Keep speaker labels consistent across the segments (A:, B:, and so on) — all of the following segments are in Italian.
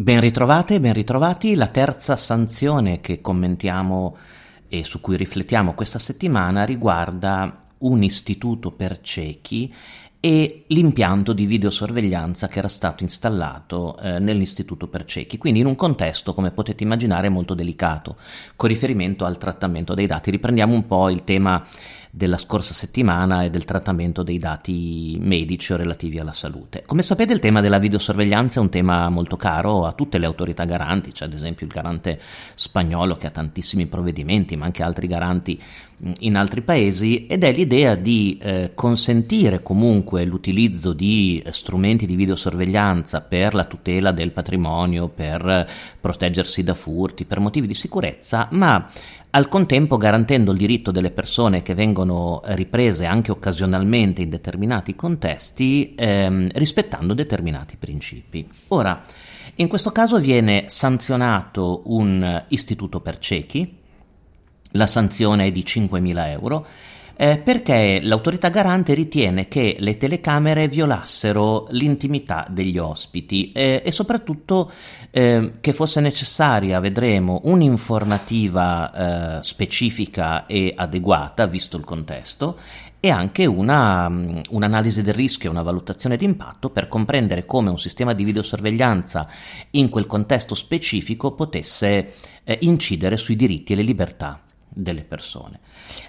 A: Ben ritrovate, ben ritrovati. La terza sanzione che commentiamo e su cui riflettiamo questa settimana riguarda un istituto per ciechi e l'impianto di videosorveglianza che era stato installato eh, nell'istituto per ciechi, quindi in un contesto, come potete immaginare, molto delicato, con riferimento al trattamento dei dati. Riprendiamo un po' il tema della scorsa settimana e del trattamento dei dati medici relativi alla salute. Come sapete il tema della videosorveglianza è un tema molto caro a tutte le autorità garanti, c'è ad esempio il garante spagnolo che ha tantissimi provvedimenti, ma anche altri garanti in altri paesi ed è l'idea di eh, consentire comunque l'utilizzo di strumenti di videosorveglianza per la tutela del patrimonio, per proteggersi da furti, per motivi di sicurezza, ma al contempo garantendo il diritto delle persone che vengono riprese anche occasionalmente in determinati contesti, ehm, rispettando determinati principi. Ora, in questo caso viene sanzionato un istituto per ciechi, la sanzione è di 5.000 euro, eh, perché l'autorità garante ritiene che le telecamere violassero l'intimità degli ospiti eh, e soprattutto eh, che fosse necessaria, vedremo, un'informativa eh, specifica e adeguata, visto il contesto, e anche una, um, un'analisi del rischio una valutazione di impatto per comprendere come un sistema di videosorveglianza in quel contesto specifico potesse eh, incidere sui diritti e le libertà delle persone.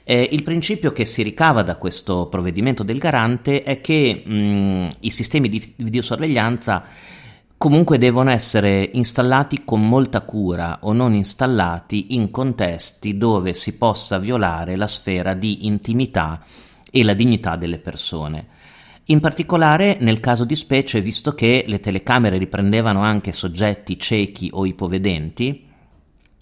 A: Eh, il principio che si ricava da questo provvedimento del garante è che mh, i sistemi di videosorveglianza comunque devono essere installati con molta cura o non installati in contesti dove si possa violare la sfera di intimità e la dignità delle persone. In particolare nel caso di specie, visto che le telecamere riprendevano anche soggetti ciechi o ipovedenti,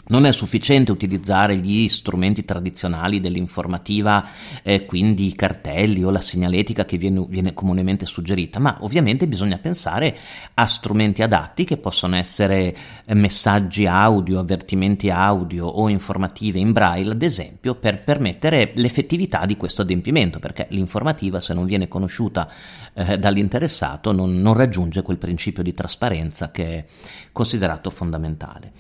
A: non è sufficiente utilizzare gli strumenti tradizionali dell'informativa, eh, quindi i cartelli o la segnaletica che viene, viene, comunemente suggerita, ma ovviamente bisogna pensare a strumenti adatti che possono essere eh, messaggi audio, avvertimenti audio o informative in braille, ad esempio, per permettere l'effettività di questo adempimento, perché l'informativa, se non viene conosciuta eh, dall'interessato, non, non raggiunge quel principio di trasparenza che è considerato fondamentale.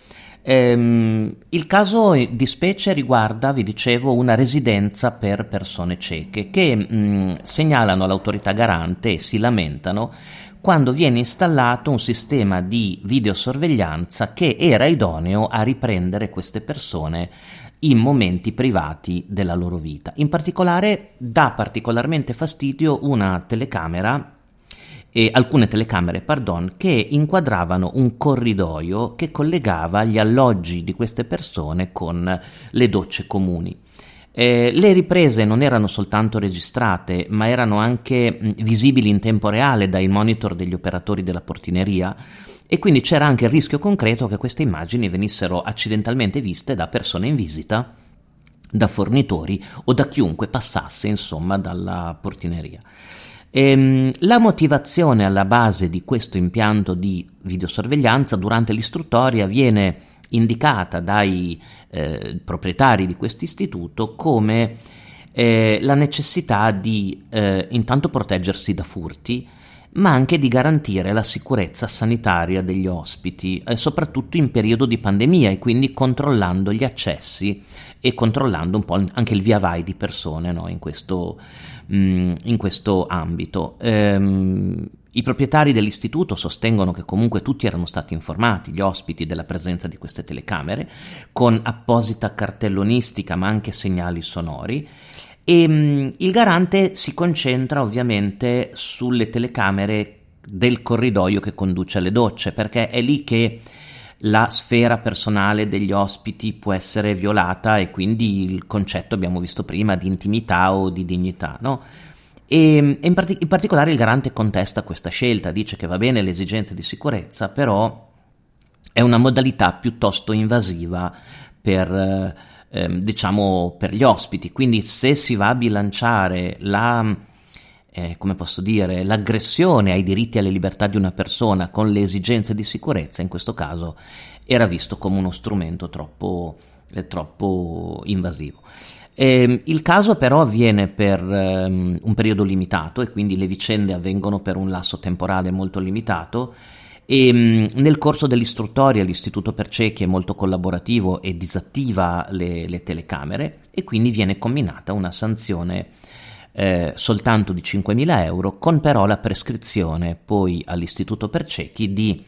A: Ehm, il caso di specie riguarda, vi dicevo, una residenza per persone cieche che mh, mm, segnalano all'autorità garante e si lamentano quando viene installato un sistema di videosorveglianza che era idoneo a riprendere queste persone in momenti privati della loro vita. In particolare dà particolarmente fastidio una telecamera e alcune telecamere, pardon, che inquadravano un corridoio che collegava gli alloggi di queste persone con le docce comuni. Eh, le riprese non erano soltanto registrate, ma erano anche mh, visibili in tempo reale dai monitor degli operatori della portineria e quindi c'era anche il rischio concreto che queste immagini venissero accidentalmente viste da persone in visita, da fornitori o da chiunque passasse insomma dalla portineria. Ehm, la motivazione alla base di questo impianto di videosorveglianza durante l'istruttoria viene indicata dai eh, proprietari di questo istituto come eh, la necessità di eh, intanto proteggersi da furti, ma anche di garantire la sicurezza sanitaria degli ospiti, eh, soprattutto in periodo di pandemia e quindi controllando gli accessi e controllando un po' anche il via vai di persone no, in, questo, mh, mm, in, questo, ambito. Ehm, I proprietari dell'istituto sostengono che comunque tutti erano stati informati, gli ospiti, della presenza di queste telecamere, con apposita cartellonistica ma anche segnali sonori. E mh, mm, il garante si concentra ovviamente sulle telecamere del corridoio che conduce alle docce, perché è lì che la sfera personale degli ospiti può essere violata e quindi il concetto, abbiamo visto prima, di intimità o di dignità, no? E, in, part- in, particolare il garante contesta questa scelta, dice che va bene le esigenze di sicurezza, però è una modalità piuttosto invasiva per, eh, diciamo, per gli ospiti, quindi se si va a bilanciare la eh, come posso dire, l'aggressione ai diritti e alle libertà di una persona con le esigenze di sicurezza, in questo caso era visto come uno strumento troppo, eh, troppo invasivo. Eh, il caso però avviene per um, un periodo limitato e quindi le vicende avvengono per un lasso temporale molto limitato E mh, nel corso dell'istruttoria l'Istituto per Ciechi è molto collaborativo e disattiva le, le telecamere e quindi viene combinata una sanzione eh, soltanto di 5.000 euro, con però la prescrizione poi all'Istituto per Ciechi di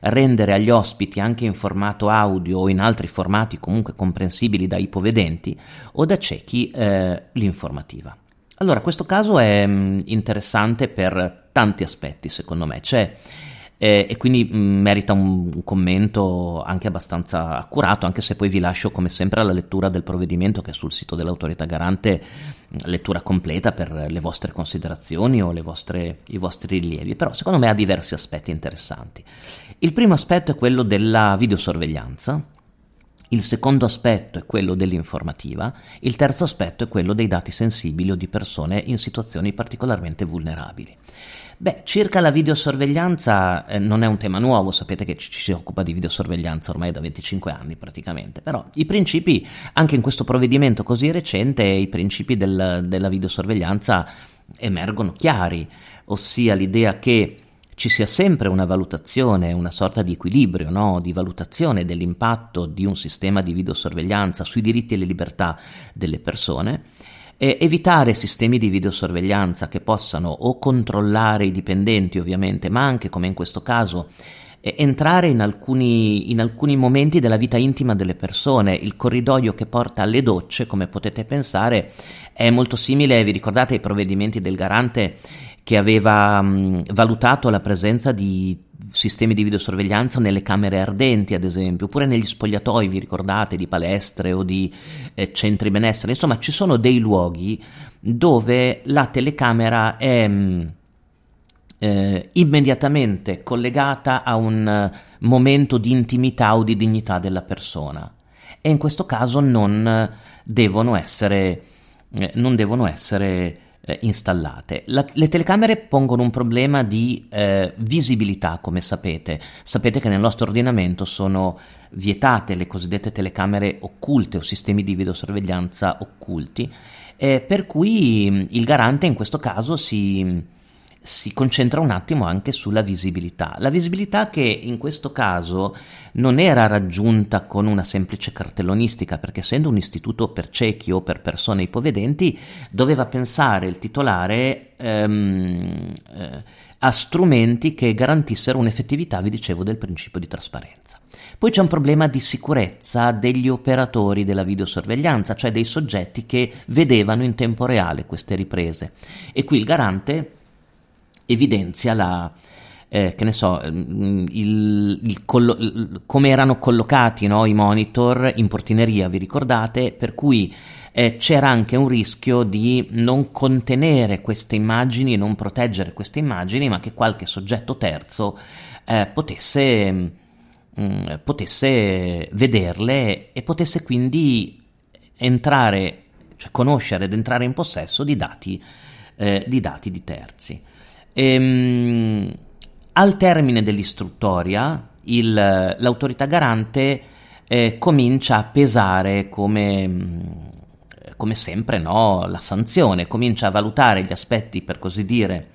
A: rendere agli ospiti anche in formato audio o in altri formati comunque comprensibili da ipovedenti o da ciechi eh, l'informativa. Allora, questo caso è mm, interessante per tanti aspetti, secondo me. C'è eh, e quindi mm, merita un, un, commento anche abbastanza accurato, anche se poi vi lascio come sempre alla lettura del provvedimento che è sul sito dell'autorità garante, mm, lettura completa per le vostre considerazioni o vostre, i vostri rilievi, però secondo me ha diversi aspetti interessanti. Il primo aspetto è quello della videosorveglianza, il secondo aspetto è quello dell'informativa, il terzo aspetto è quello dei dati sensibili o di persone in situazioni particolarmente vulnerabili. Beh, circa la videosorveglianza eh, non è un tema nuovo, sapete che ci, ci, si occupa di videosorveglianza ormai da 25 anni praticamente, però i principi, anche in questo provvedimento così recente, i principi del, della videosorveglianza emergono chiari, ossia l'idea che ci sia sempre una valutazione, una sorta di equilibrio, no? di valutazione dell'impatto di un sistema di videosorveglianza sui diritti e le libertà delle persone evitare sistemi di videosorveglianza che possano o controllare i dipendenti ovviamente, ma anche come in questo caso entrare in alcuni, in alcuni momenti della vita intima delle persone. Il corridoio che porta alle docce, come potete pensare, è molto simile, vi ricordate, ai provvedimenti del garante che aveva mh, valutato la presenza di sistemi di videosorveglianza nelle camere ardenti, ad esempio, oppure negli spogliatoi, vi ricordate, di palestre o di eh, centri benessere. Insomma, ci sono dei luoghi dove la telecamera è mm, eh, immediatamente collegata a un momento di intimità o di dignità della persona. E in questo caso non devono essere, eh, non devono essere eh, installate. La, le telecamere pongono un problema di eh, visibilità, come sapete. Sapete che nel nostro ordinamento sono vietate le cosiddette telecamere occulte o sistemi di videosorveglianza occulti, eh, per cui mm, il garante in questo caso si si concentra un attimo anche sulla visibilità. La visibilità che in questo caso non era raggiunta con una semplice cartellonistica, perché essendo un istituto per ciechi o per persone ipovedenti, doveva pensare il titolare ehm, eh, a strumenti che garantissero un'effettività, vi dicevo, del principio di trasparenza. Poi c'è un problema di sicurezza degli operatori della videosorveglianza, cioè dei soggetti che vedevano in tempo reale queste riprese. E qui il garante evidenzia la, eh, che ne so, mm, il, il collo- il, come erano collocati no, i monitor in portineria, vi ricordate? Per cui eh, c'era anche un rischio di non contenere queste immagini non proteggere queste immagini, ma che qualche soggetto terzo eh, potesse, mh, mm, potesse vederle e potesse quindi entrare, cioè conoscere ed entrare in possesso di dati, eh, di, dati di terzi. Ehm, al termine dell'istruttoria, il, l'autorità garante eh, comincia a pesare come, mm, come sempre no, la sanzione, comincia a valutare gli aspetti, per così dire,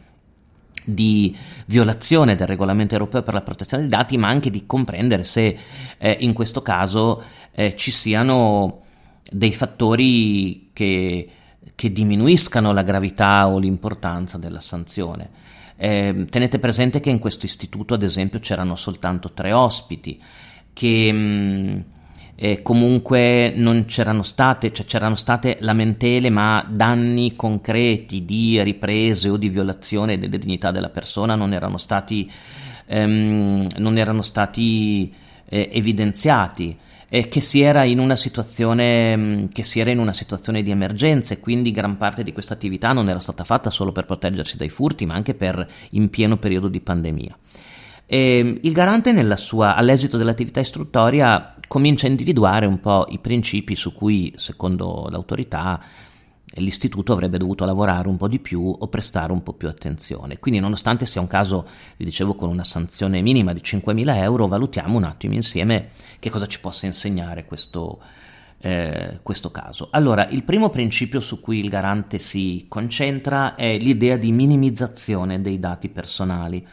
A: di violazione del regolamento europeo per la protezione dei dati, ma anche di comprendere se eh, in questo caso eh, ci siano dei fattori che, che diminuiscano la gravità o l'importanza della sanzione. Eh, tenete presente che in questo istituto, ad esempio, c'erano soltanto tre ospiti, che mh, mm, eh, comunque non c'erano state, cioè c'erano state lamentele, ma danni concreti di riprese o di violazione delle dignità della persona non erano stati, ehm, non erano stati eh, evidenziati eh, che, si era in una situazione, mm, che si era in una situazione di emergenza e quindi gran parte di questa attività non era stata fatta solo per proteggersi dai furti, ma anche per in pieno periodo di pandemia. E il garante, sua, all'esito dell'attività istruttoria, comincia a individuare un po' i principi su cui, secondo l'autorità, l'istituto avrebbe dovuto lavorare un po' di più o prestare un po' più attenzione. Quindi, nonostante sia un caso, vi dicevo, con una sanzione minima di 5.000 euro, valutiamo un attimo insieme che cosa ci possa insegnare questo, eh, questo caso. Allora, il primo principio su cui il garante si concentra è l'idea di minimizzazione dei dati personali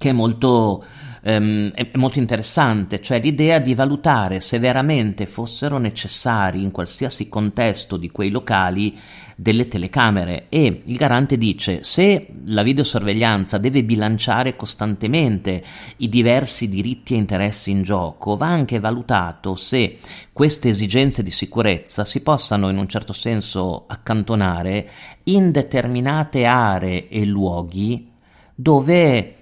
A: che è molto ehm, è molto interessante, cioè l'idea di valutare se veramente fossero necessari in qualsiasi contesto di quei locali delle telecamere. E il garante dice se la videosorveglianza deve bilanciare costantemente i diversi diritti e interessi in gioco, va anche valutato se queste esigenze di sicurezza si possano in un certo senso accantonare in determinate aree e luoghi dove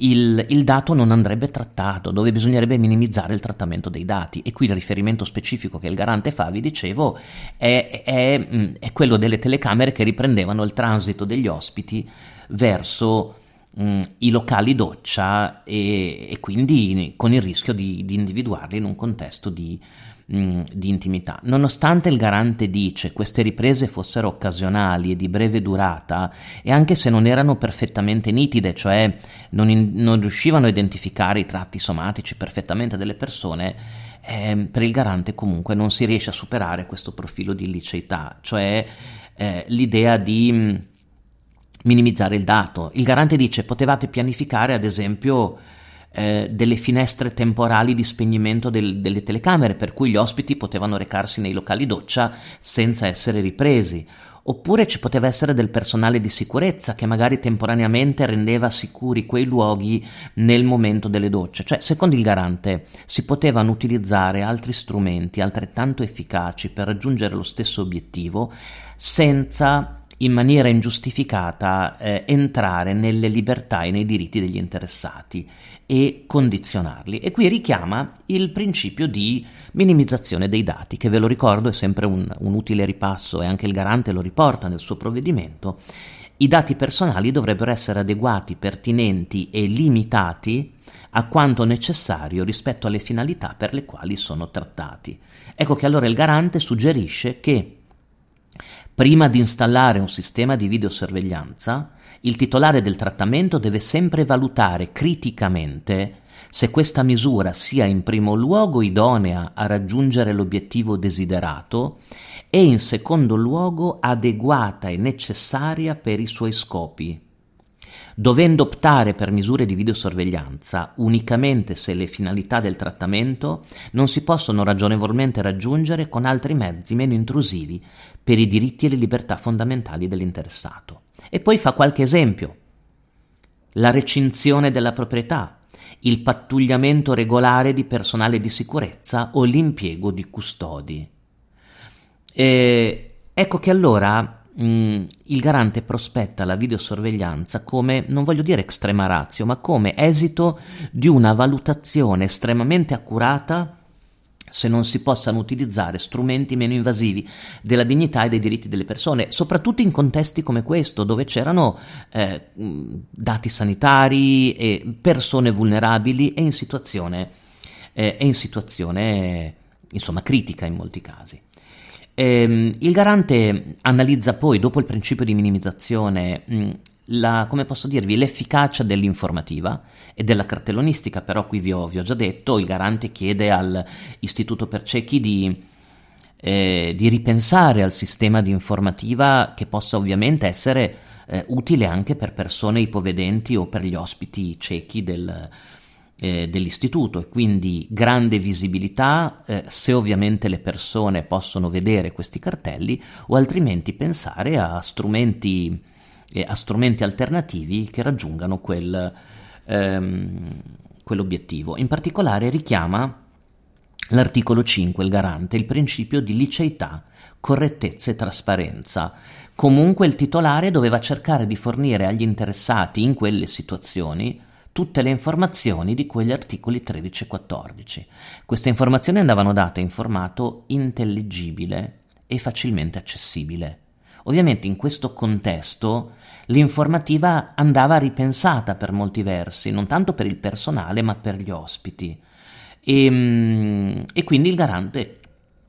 A: il, il, dato non andrebbe trattato, dove bisognerebbe minimizzare il trattamento dei dati. E qui il riferimento specifico che il garante fa, vi dicevo, è, è, è quello delle telecamere che riprendevano il transito degli ospiti verso mh, mm, i locali doccia e, e, quindi con il rischio di, di individuarli in un contesto di mh, di intimità. Nonostante il garante dice queste riprese fossero occasionali e di breve durata, e anche se non erano perfettamente nitide, cioè non, in, non riuscivano a identificare i tratti somatici perfettamente delle persone, eh, per il garante comunque non si riesce a superare questo profilo di illiceità, cioè eh, l'idea di minimizzare il dato. Il garante dice potevate pianificare ad esempio eh, delle finestre temporali di spegnimento del, delle telecamere, per cui gli ospiti potevano recarsi nei locali doccia senza essere ripresi. Oppure ci poteva essere del personale di sicurezza che magari temporaneamente rendeva sicuri quei luoghi nel momento delle docce. Cioè, secondo il garante, si potevano utilizzare altri strumenti altrettanto efficaci per raggiungere lo stesso obiettivo senza in maniera ingiustificata eh, entrare nelle libertà e nei diritti degli interessati e condizionarli. E qui richiama il principio di minimizzazione dei dati, che ve lo ricordo è sempre un, un utile ripasso e anche il garante lo riporta nel suo provvedimento. I dati personali dovrebbero essere adeguati, pertinenti e limitati a quanto necessario rispetto alle finalità per le quali sono trattati. Ecco che allora il garante suggerisce che prima di installare un sistema di videosorveglianza, il titolare del trattamento deve sempre valutare criticamente se questa misura sia in primo luogo idonea a raggiungere l'obiettivo desiderato e in secondo luogo adeguata e necessaria per i suoi scopi. Dovendo optare per misure di videosorveglianza unicamente se le finalità del trattamento non si possono ragionevolmente raggiungere con altri mezzi meno intrusivi per i diritti e le libertà fondamentali dell'interessato. E poi fa qualche esempio. La recinzione della proprietà, il pattugliamento regolare di personale di sicurezza o l'impiego di custodi. E ecco che allora mh, mm, il garante prospetta la videosorveglianza come, non voglio dire extrema razio, ma come esito di una valutazione estremamente accurata se non si possano utilizzare strumenti meno invasivi della dignità e dei diritti delle persone, soprattutto in contesti come questo, dove c'erano eh, dati sanitari e persone vulnerabili e in situazione, eh, e in situazione insomma, critica in molti casi. Ehm, il garante analizza poi, dopo il principio di minimizzazione, mh, la, come posso dirvi, l'efficacia dell'informativa e della cartellonistica, però qui vi ho, vi ho già detto, il garante chiede all'Istituto per Ciechi di, eh, di, ripensare al sistema di informativa che possa ovviamente essere eh, utile anche per persone ipovedenti o per gli ospiti ciechi del, eh, dell'istituto e quindi grande visibilità eh, se ovviamente le persone possono vedere questi cartelli o altrimenti pensare a strumenti e a strumenti alternativi che raggiungano quel, ehm, quell'obiettivo. In particolare richiama l'articolo 5, il garante, il principio di liceità, correttezza e trasparenza. Comunque il titolare doveva cercare di fornire agli interessati in quelle situazioni tutte le informazioni di quegli articoli 13 e 14. Queste informazioni andavano date in formato intelligibile e facilmente accessibile. Ovviamente in questo contesto l'informativa andava ripensata per molti versi, non tanto per il personale ma per gli ospiti. E, ehm, e quindi il garante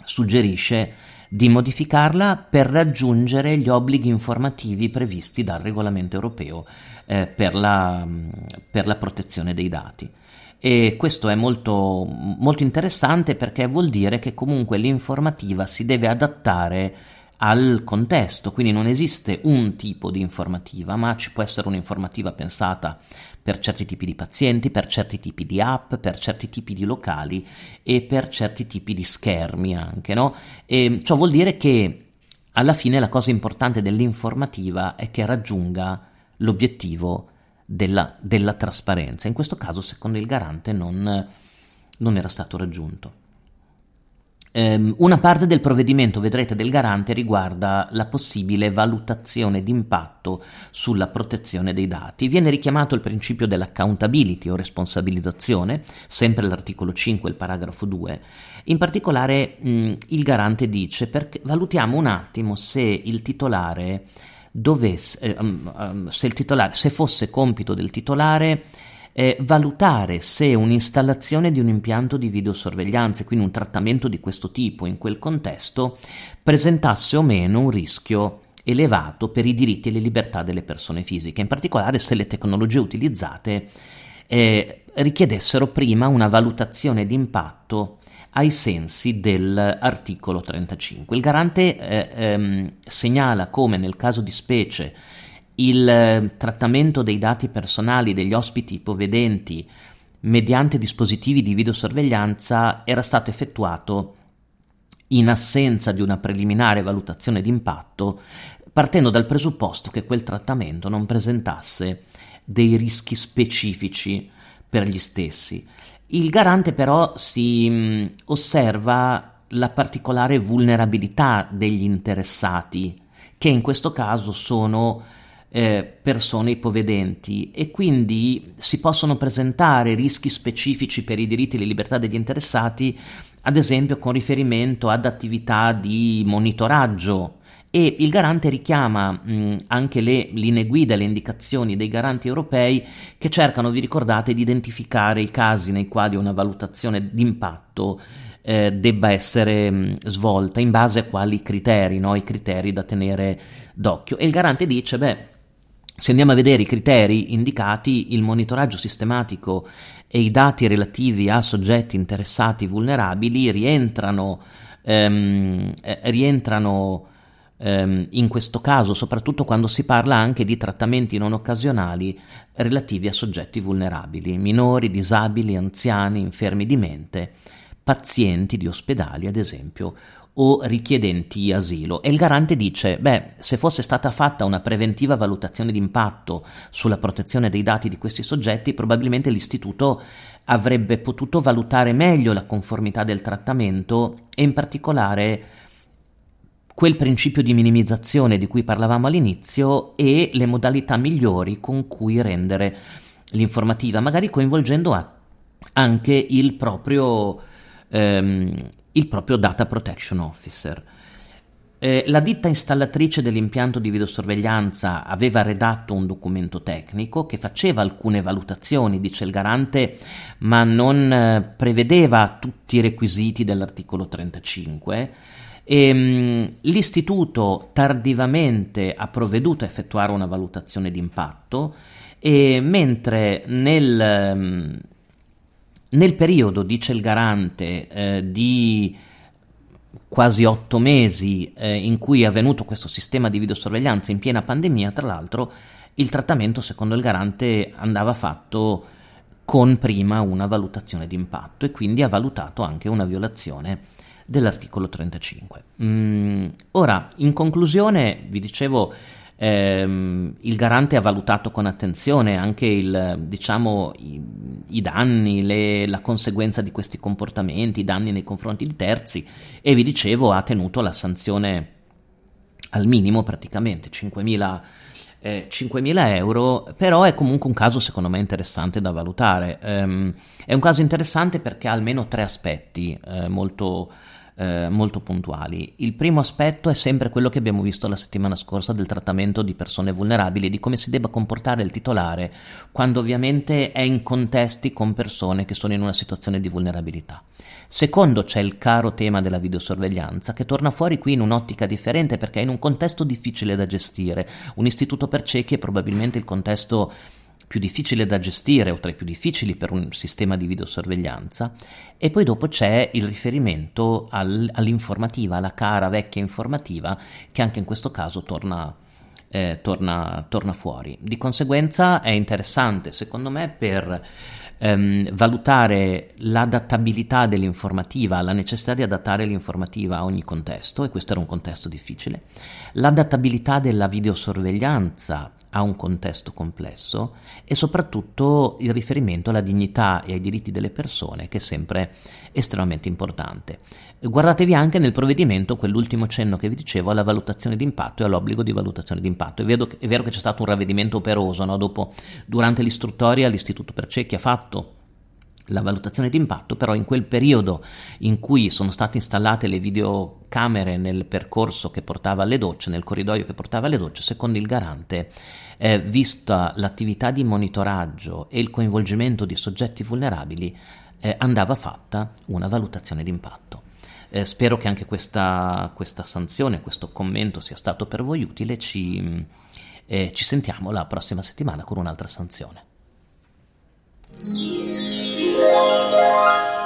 A: suggerisce di modificarla per raggiungere gli obblighi informativi previsti dal regolamento europeo eh, per, la, per, la, protezione dei dati. E questo è molto, molto interessante perché vuol dire che comunque l'informativa si deve adattare al contesto, quindi non esiste un tipo di informativa, ma ci può essere un'informativa pensata per certi tipi di pazienti, per certi tipi di app, per certi tipi di locali e per certi tipi di schermi anche, no? E ciò vuol dire che alla fine la cosa importante dell'informativa è che raggiunga l'obiettivo della, della trasparenza. In questo caso, secondo il garante, non, non era stato raggiunto. Um, una parte del provvedimento, vedrete, del garante riguarda la possibile valutazione d'impatto sulla protezione dei dati. Viene richiamato il principio dell'accountability o responsabilizzazione, sempre l'articolo 5, il paragrafo 2. In particolare mh, il garante dice perché valutiamo un attimo se il titolare dovesse, eh, um, um, se, il titolare, se fosse compito del titolare eh, valutare se un'installazione di un impianto di videosorveglianza, quindi un trattamento di questo tipo in quel contesto, presentasse o meno un rischio elevato per i diritti e le libertà delle persone fisiche, in particolare se le tecnologie utilizzate eh, richiedessero prima una valutazione di impatto ai sensi dell'articolo 35. Il garante eh, ehm, segnala come nel caso di specie il eh, trattamento dei dati personali degli ospiti ipovedenti mediante dispositivi di videosorveglianza era stato effettuato in assenza di una preliminare valutazione d'impatto, partendo dal presupposto che quel trattamento non presentasse dei rischi specifici per gli stessi. Il garante però si mh, osserva la particolare vulnerabilità degli interessati, che in questo caso sono eh, persone ipovedenti e quindi si possono presentare rischi specifici per i diritti e le libertà degli interessati, ad esempio con riferimento ad attività di monitoraggio e il garante richiama mh, anche le linee guida, le indicazioni dei garanti europei che cercano, vi ricordate, di identificare i casi nei quali una valutazione d'impatto eh, debba essere mh, svolta in base a quali criteri, no? i criteri da tenere d'occhio. E il garante dice, beh, se andiamo a vedere i criteri indicati, il monitoraggio sistematico e i dati relativi a soggetti interessati vulnerabili rientrano, ehm, eh, rientrano ehm, in questo caso, soprattutto quando si parla anche di trattamenti non occasionali relativi a soggetti vulnerabili, minori, disabili, anziani, infermi di mente, pazienti di ospedali, ad esempio, o richiedenti asilo. E il garante dice, beh, se fosse stata fatta una preventiva valutazione di impatto sulla protezione dei dati di questi soggetti, probabilmente l'istituto avrebbe potuto valutare meglio la conformità del trattamento e in particolare quel principio di minimizzazione di cui parlavamo all'inizio e le modalità migliori con cui rendere l'informativa, magari coinvolgendo anche il proprio, ehm, il proprio Data Protection Officer. Eh, la ditta installatrice dell'impianto di videosorveglianza aveva redatto un documento tecnico che faceva alcune valutazioni, dice il garante, ma non eh, prevedeva tutti i requisiti dell'articolo 35. E, mh, l'istituto tardivamente ha provveduto a effettuare una valutazione di impatto e mentre nel, mh, nel periodo, dice il garante, eh, di quasi otto mesi eh, in cui è avvenuto questo sistema di videosorveglianza in piena pandemia, tra l'altro, il trattamento, secondo il garante, andava fatto con prima una valutazione di impatto e quindi ha valutato anche una violazione dell'articolo 35. Mm, ora, in conclusione, vi dicevo, ehm, il garante ha valutato con attenzione anche il, diciamo, i, i danni, le, la conseguenza di questi comportamenti, i danni nei confronti di terzi e vi dicevo ha tenuto la sanzione al minimo praticamente, 5.000 eh, 5.000 euro, però è comunque un caso secondo me interessante da valutare. Um, è un caso interessante perché ha almeno tre aspetti eh, molto eh, molto puntuali. Il primo aspetto è sempre quello che abbiamo visto la settimana scorsa del trattamento di persone vulnerabili e di come si debba comportare il titolare quando ovviamente è in contesti con persone che sono in una situazione di vulnerabilità. Secondo c'è il caro tema della videosorveglianza che torna fuori qui in un'ottica differente perché è in un contesto difficile da gestire. Un istituto per ciechi è probabilmente il contesto più difficile da gestire o tra i più difficili per un sistema di videosorveglianza e poi dopo c'è il riferimento al, all'informativa, alla cara vecchia informativa che anche in questo caso torna, eh, torna, torna fuori. Di conseguenza è interessante secondo me per ehm, valutare l'adattabilità dell'informativa, la necessità di adattare l'informativa a ogni contesto, e questo era un contesto difficile, l'adattabilità della videosorveglianza a un contesto complesso e soprattutto il riferimento alla dignità e ai diritti delle persone che è sempre estremamente importante. Guardatevi anche nel provvedimento quell'ultimo cenno che vi dicevo alla valutazione di impatto e all'obbligo di valutazione di impatto. È vero, che c'è stato un ravvedimento operoso, no? Dopo, durante l'istruttoria l'Istituto Percecchi ha fatto la valutazione di impatto, però in quel periodo in cui sono state installate le videocamere nel percorso che portava alle docce, nel corridoio che portava alle docce, secondo il garante, eh, vista l'attività di monitoraggio e il coinvolgimento di soggetti vulnerabili, eh, andava fatta una valutazione di impatto. Eh, spero che anche questa, questa, sanzione, questo commento sia stato per voi utile. Ci, eh, ci sentiamo la prossima settimana con un'altra sanzione. Thank you.